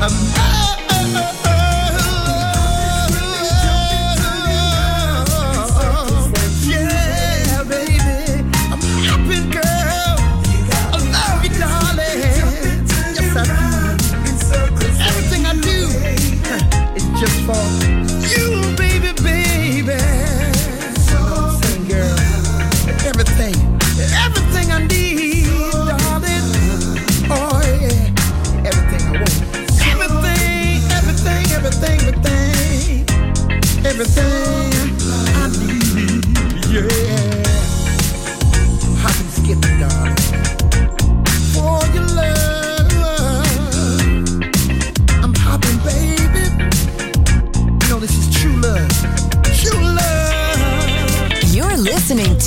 a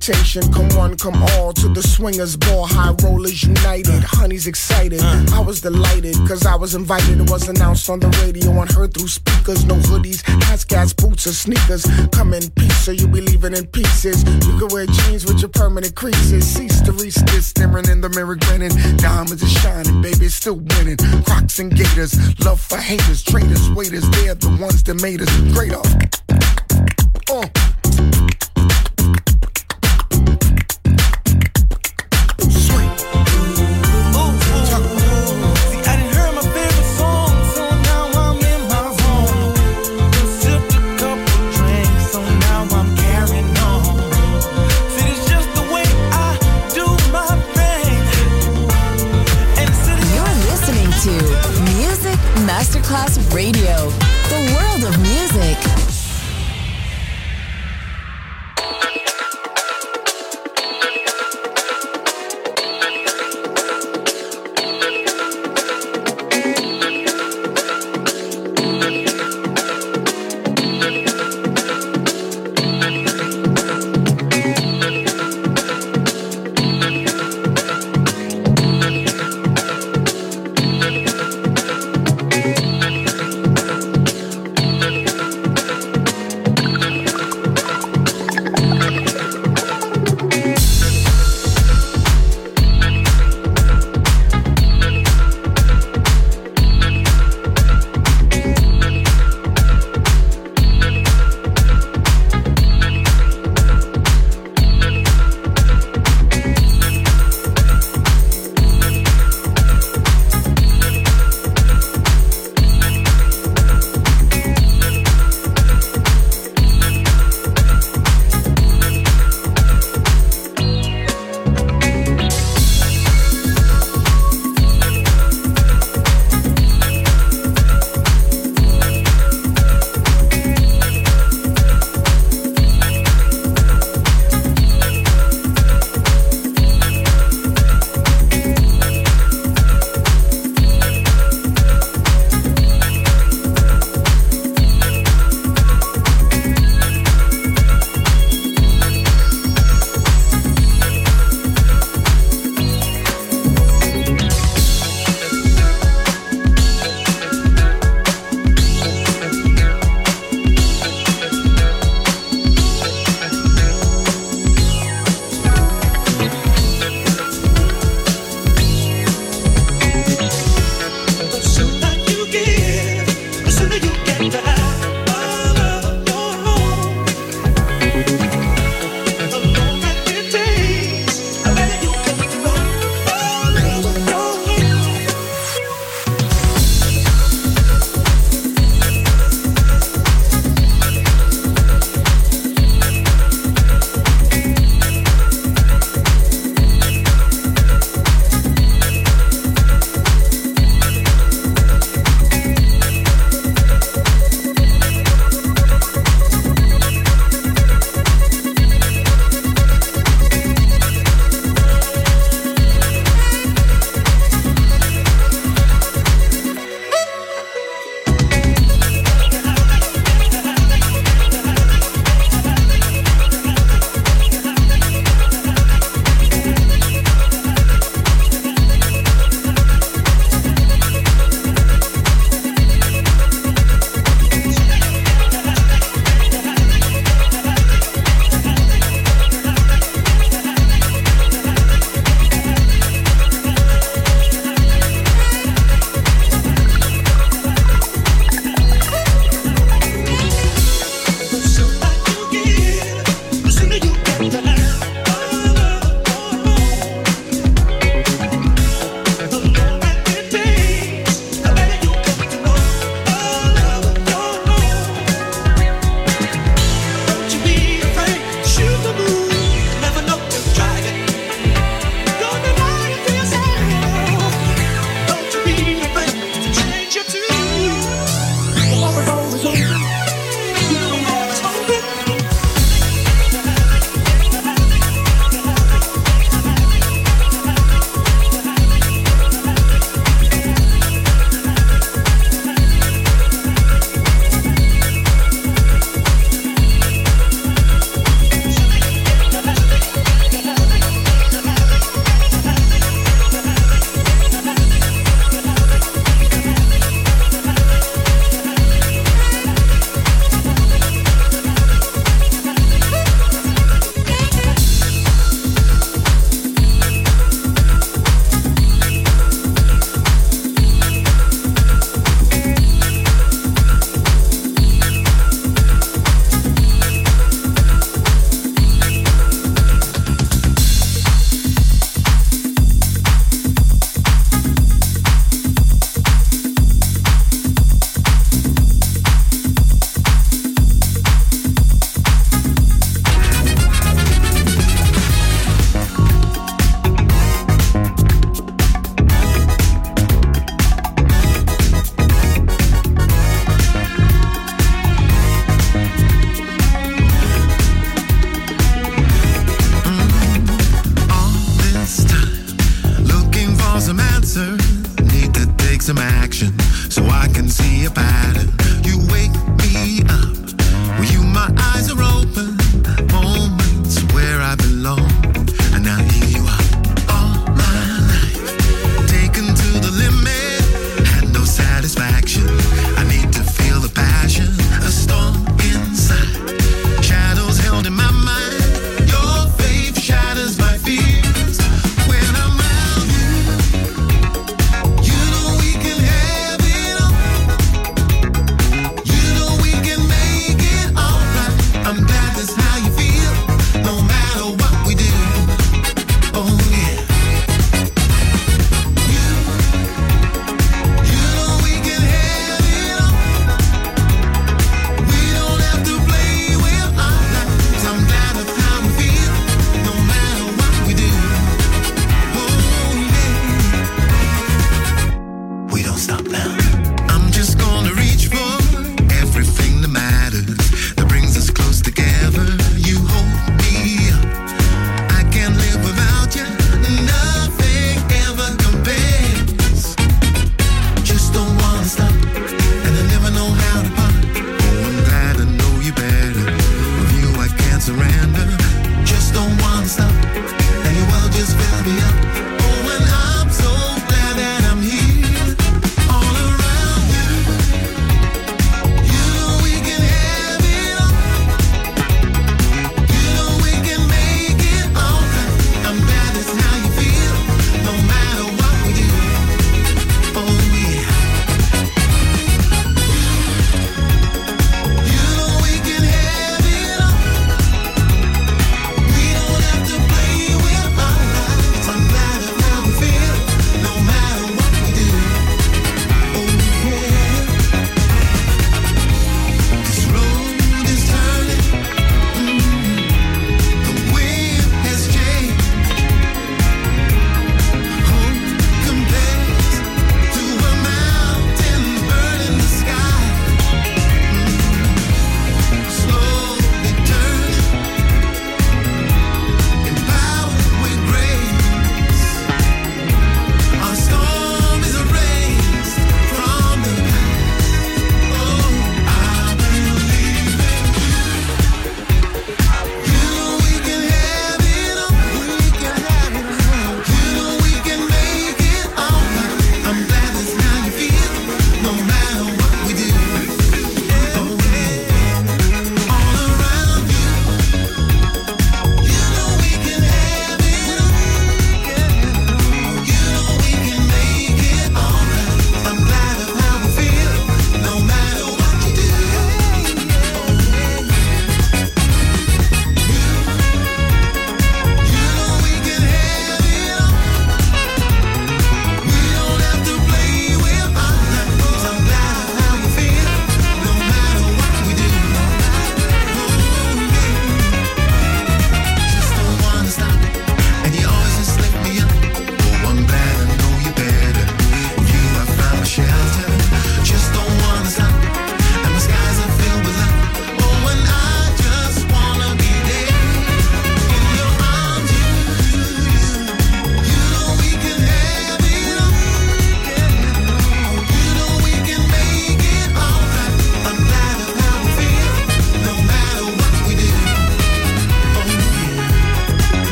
Come one, come all to the swingers ball. High rollers united. Honey's excited. I was delighted because I was invited. It was announced on the radio and heard through speakers. No hoodies, hats, boots, or sneakers. Come in peace, so you be leaving in pieces. You can wear jeans with your permanent creases. Cease to reach staring in the mirror, grinning. Diamonds are shining, baby, still winning. Crocs and gators, love for haters, traitors, waiters. They're the ones that made us great off. Uh.